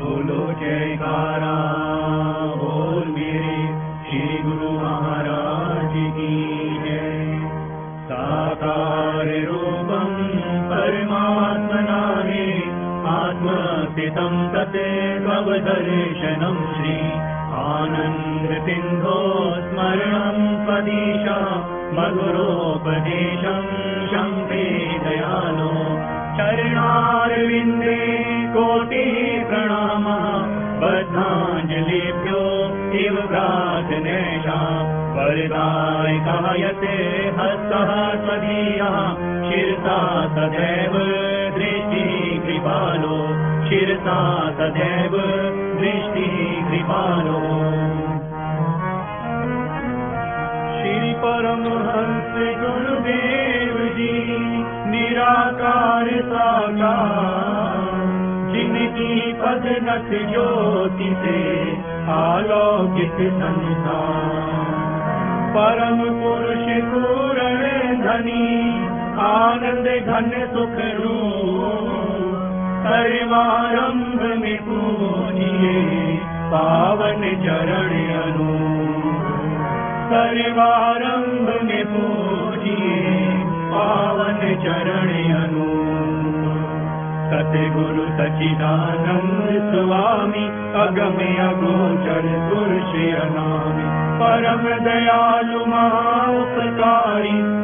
बोलो जयकारा बोल मेरे श्री गुरु महाराज की जय। साकार रूपं परमात्मनाहे आत्मस्थितं तदेवदर्शनं श्री आनन्दसिन्धो स्मरणं स्वदीशा मधुरोपदेशं शम्पे दयालो चरणारविन्दे कोटि प्रणामः। बद्धाञ्जलिभ्यो इव प्रार्थनेशा वरदाय कायते हस्तः त्वदीयः शिरसा तदैव दृष्टिः कृपालो। शिरसा तदैव दृष्टिः कृपालो। श्री जिनकी ज्योति से आलोकित संसार। परम पुरुष पूरण धनी, आनंद घन सुख सर्वारंभ में पूजिए पावन चरण अनु सर्वारंभ में पूजिए पावन चरण अनु सतगुरु सचिदानंद स्वामी अगम अगोचर अनामी। परम दयालु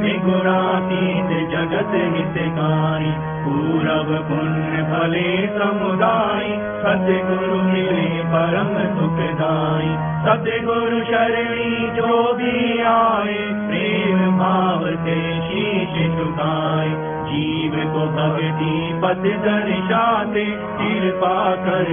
त्रिगुणातीत जगत हितकारी। पूरब पुण्य फले समुदाय सतगुरु मिले परम सुखदाई सतगुरु शरणी जो भी आए प्रेम भाव से शीश झुकाए जीव को भक्ति पद दर्शाते, कृपा कर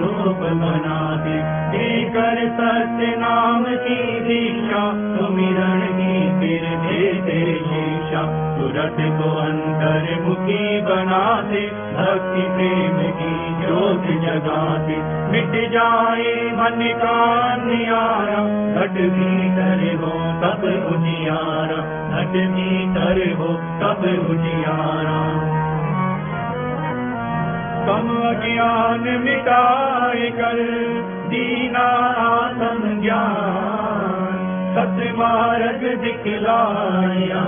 रूप बनाते। देकर सत्य नाम की दीक्षा सुमिरण की फिर देते शिक्षा। तुरत को अंतर मुखी बनाते, भक्ति प्रेम की ज्योत जगाते। मिट जाए मन का नियारा, घट भीतर हो तब उजियारा। घट भीतर हो तब उजियारा। कम अज्ञान मिटाए कर दीना आत्म ज्ञान सत्य मार्ग दिखलाया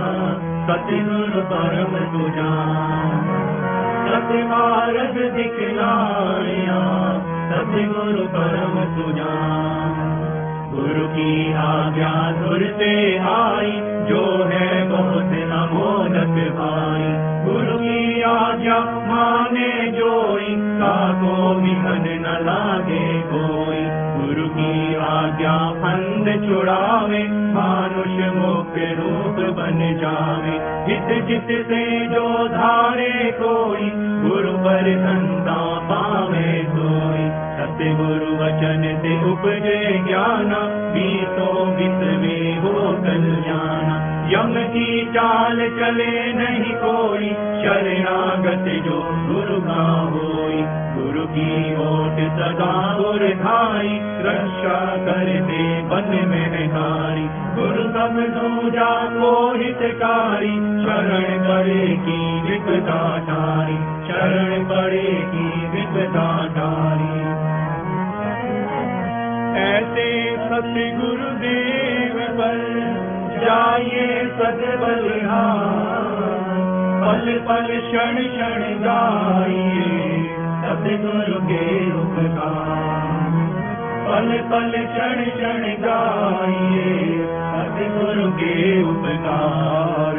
सतगुरु परम तुझा सत्य मार्ग दिखलाया सतगुरु परम तुझा गुरु की आज्ञा धुर छुड़ावे मानुष मुख्य रूप बन जावे। हित जित से जो धारे कोई, गुरु पर संता पावे कोई सत्य गुरु वचन से उपजे ज्ञान वित में हो कल्याण। यम की चाल चले नहीं कोई, शरणागत जो गुरु का होई। गुरु की ओट सदा गुर खाई रक्षा करते बन में गुरु सब दूजा को शरण पड़े की विपदा तारी शरण पड़े की विपदा तारी ऐसे सत्य गुरुदेव पर जाइए सदबल पल पल क्षण क्षण गाइए सतगुरु के उपकार। पल पल क्षण क्षण गाइए सतगुरु के उपकार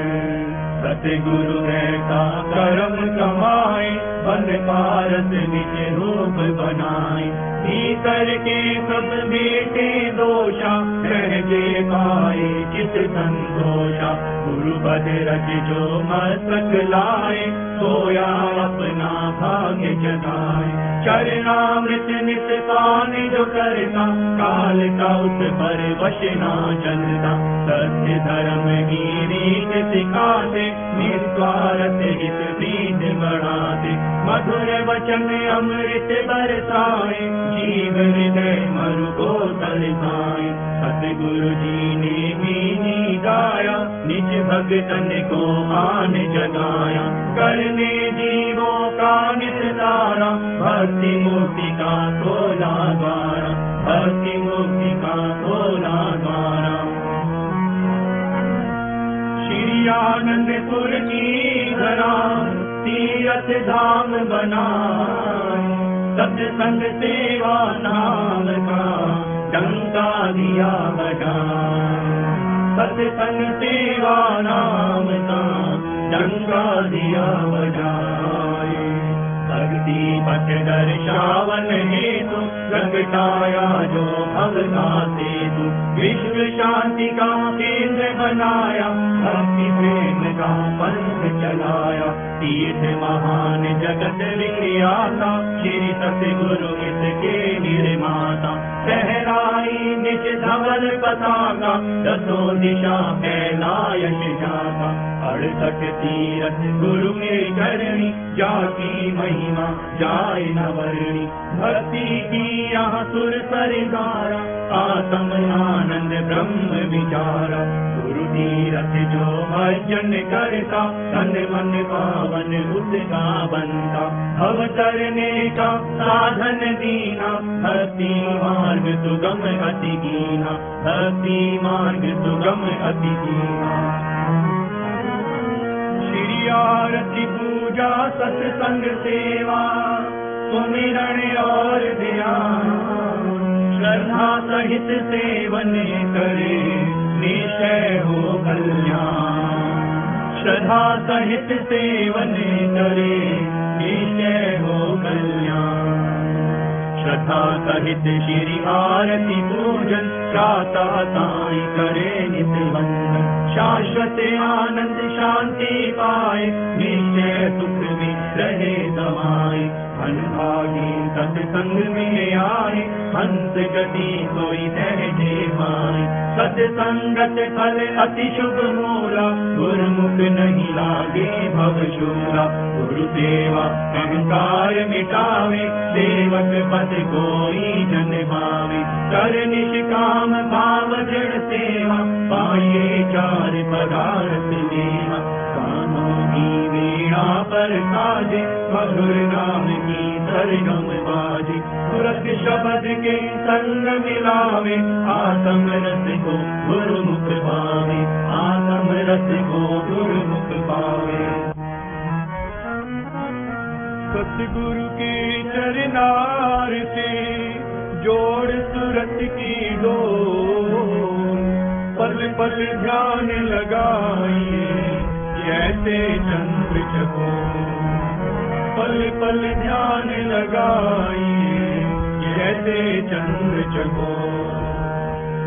सतगुरु रहता कर्म कमाए बन भारत निज रूप बनाए। भीतर के सब बेटे दोषा रह जे पाए चित संतोषा। गुरु पद रच जो मस्तक लाए, सोया अपना भाग्य जगाए। चरणामृत नित पान जो करता, काल का उस पर वश ना चलता सत्य धर्म की रीत सिखाते, निस्वार्थ हित प्रीत बढ़ाते। मधुर वचन अमृत बरसाए जीवन हृदय मरु को तरसाए सतगुरु जी ने भी गाया निज भगतन को आन जगाया। करने जीवों का निस्तारा भक्त भक्ति मुक्ति का खोला द्वारा। भक्ति मुक्ति का खोला द्वारा। श्री आनंदपुर की धरा तीरथ धाम बनाए, सत्संग सेवा नाम का डंका दिया बजाए। सत्संग सेवा नाम का डंका दिया बजाए। भक्ति पथ दर्शावन हेतु प्रगटाया जो भगता सेतु। विश्व शांति का केंद्र बनाया, भक्ति प्रेम पंथ चलाया। तीर्थ महान जगत विख्याता, श्री सतगुरु इसके निर्माता। सहराई निज धवल पताका, दसों दिशा फैलायश जाता अड़सठ तीरथ गुरु में करणी जाकी महिमा जाय न वर्णी। भक्ति की सुर सरदारा आत्म आनंद, ब्रह्म विचारा। गुरु तीरथ जो भजन करता, तन मन पावन उसका बनता अवतरने का साधन दीना, भक्ति मार्ग सुगम अति कीना भक्ति मार्ग सुगम अति कीना श्री आरती पूजा सत्संग सेवा। सुमिरण और ध्यान श्रद्धा सहित सेवन करे, निश्चय हो कल्याण। श्रद्धा सहित सेवन करे, निश्चय हो कल्याण। श्रद्धा सहित श्री आरती पूजन, प्रातः साई करे नित वंदन शाश्वत आनंद, शांति पाए निश्चय सुख में रहे समाए। भागी सत्संग में आए हंस गति कोई सहजे पाए। सत्संगत फल अति शुभ मूला, गुरुमुख नहीं लागे भव शूला। गुरु सेवा अहंकार मिटावे सेवक पद कोई जन भावे। कर निष्काम भाव जड़ सेवा पाए चार पदार्थ देवा कानों की वीणा पर साजे मधुर नाम की सरगम बाजे। तुरंत शब्द के संग मिलावे आत्म रस को गुरुमुख पावे। आत्म रस को गुरुमुख पावे। सतगुरु के चरनार जोड़ सूरत की डोर। पल पल ध्यान लगाइए जैसे चंद्र चको पल पल ध्यान लगाइए जैसे चंद्र चको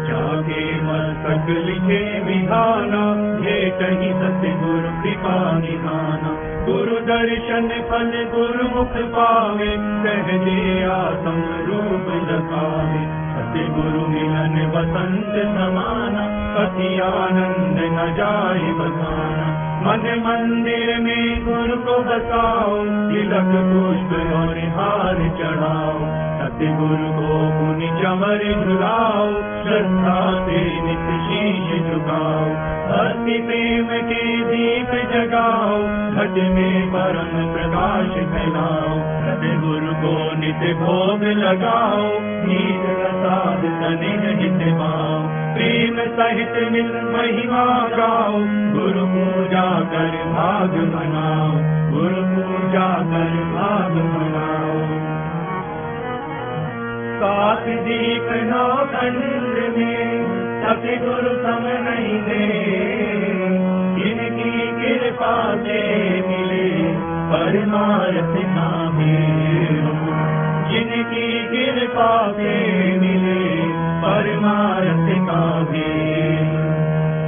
जाके मस्तक लिखे विधाना ये कहीं सतगुरु कृपा निधाना। गुरु दर्शन फल गुरु मुख पावे, सहजे आत्म रूप लखावे गुरु मिलन बसंत समाना, अति आनंद न जाए बसाना। मन मंदिर में गुरु को बसाओ, तिलक पुष्प और हार चढ़ाओ। सतगुरु को पुनि चमर झुलाओ श्रद्धा से नित शीश झुकाओ। भक्ति प्रेम के दीप जगाओ, घट में परम प्रकाश फैलाओ। सत्य गुरु को नित भोग लगाओ, नीत प्रसाद तनिह हित पाओ। प्रेम सहित मिल महिमा गाओ, गुरु पूजा कर भाग मनाओ। गुरु पूजा कर भाग मनाओ। सात दीप नौ खंड में सतगुरु सम नहीं दे। इनकी कृपा से मिले, परमार्थ नामे। जिनकी कृपा से मिले, परमार्थ का भी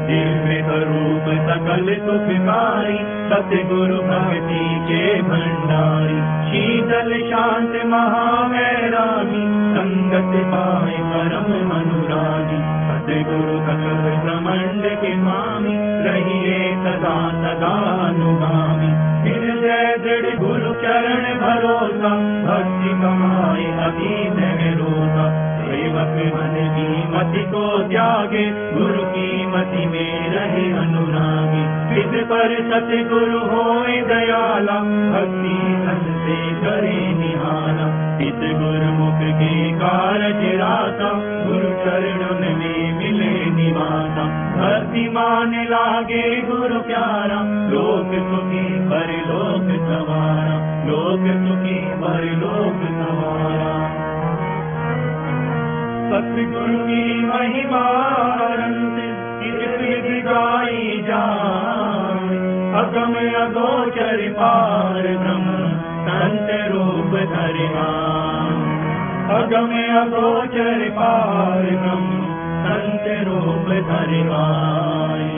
दिव्य स्वरूप सकल सुखकारी सतगुरु भक्ति के भंडारी। शीतल शांत महावैरागी संगत पाए परम अनुरागी। सतगुरु सकल ब्रह्मंड के स्वामी, रहिए सदा सदा अनुगामी। हृदय दृढ़ गुरु चरण भरोसा, भक्ति कमाए अतीत है रोसा सेवक मन की मति को त्यागे, गुरु की मति में रहे अनुरागी। पर सतगुरु होए दयाला, भक्ति से करे निहारा इस गुरुमुख के कारज राता। गुरु चरणन में मिले निवासा भक्ति मान लागे गुरु प्यारा। लोक सुखी पर लोक सवारा। लोक सुखी पर लोक सवारा। सतगुरु की महिमा गाई जाए। अगम अगोचर पार ब्रह्म। रूप अगमे अगोचर पार ब्रह्म संत रूप धरिमाए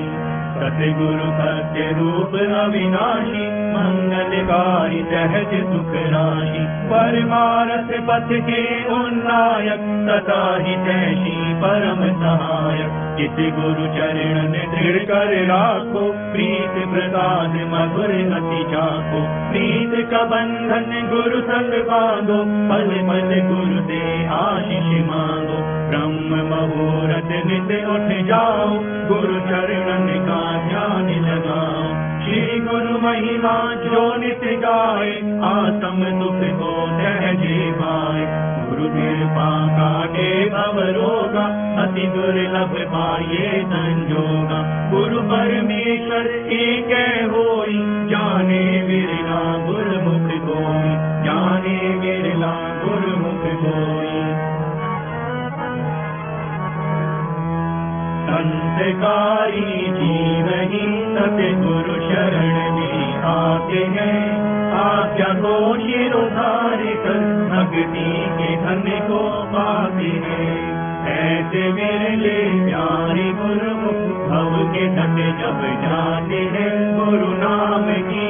सतगुरु सत्य रूप अविनाशी, मंगलकारी सहज सुख राशि परमारस पथ के उन्नायक सदा ही तैशी परम सहायक। चित गुरु चरण दृढ़ कर राखो, प्रीत प्रसाद मधुर अति चाको प्रीत का बंधन गुरु संग बांधो, पल पल गुरु दे आशीष मांगो। ब्रह्म मुहूर्त नित उठ जाओ, गुरु चरणन का ध्यान लगाओ। श्री गुरु महिमा जो नित गाए, आत्म दुख को सहजे पाए गुरु कृपा काटे भव रोगा, अति दुर्लभ पाए संजोगा। गुरु परमेश्वर एक होई, जाने विरला संतकारी जीव ही सतगुरु शरण में आते हैं। आज्ञा को शिरोधार कर भक्ति के धन को पाते हैं। ऐसे मेरे ले प्यारे गुरु भव के तट जब जाते हैं, गुरु नाम की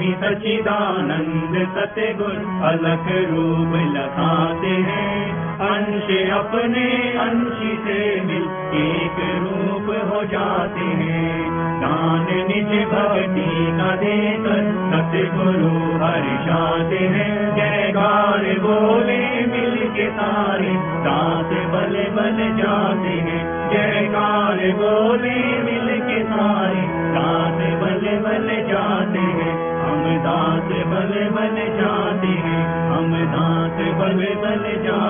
स्वामी सचिदानंद सतगुर अलग रूप लगाते हैं। अंश अपने अंश से मिल एक रूप हो जाते हैं। दान निज भक्ति का देकर सतगुरु हर्षाते हैं। जयकार बोले मिल के सारे दास बल बल जाते हैं। जयकार बोले मिल के सारे दास बल जाते हैं। हम दांत बल बल जाते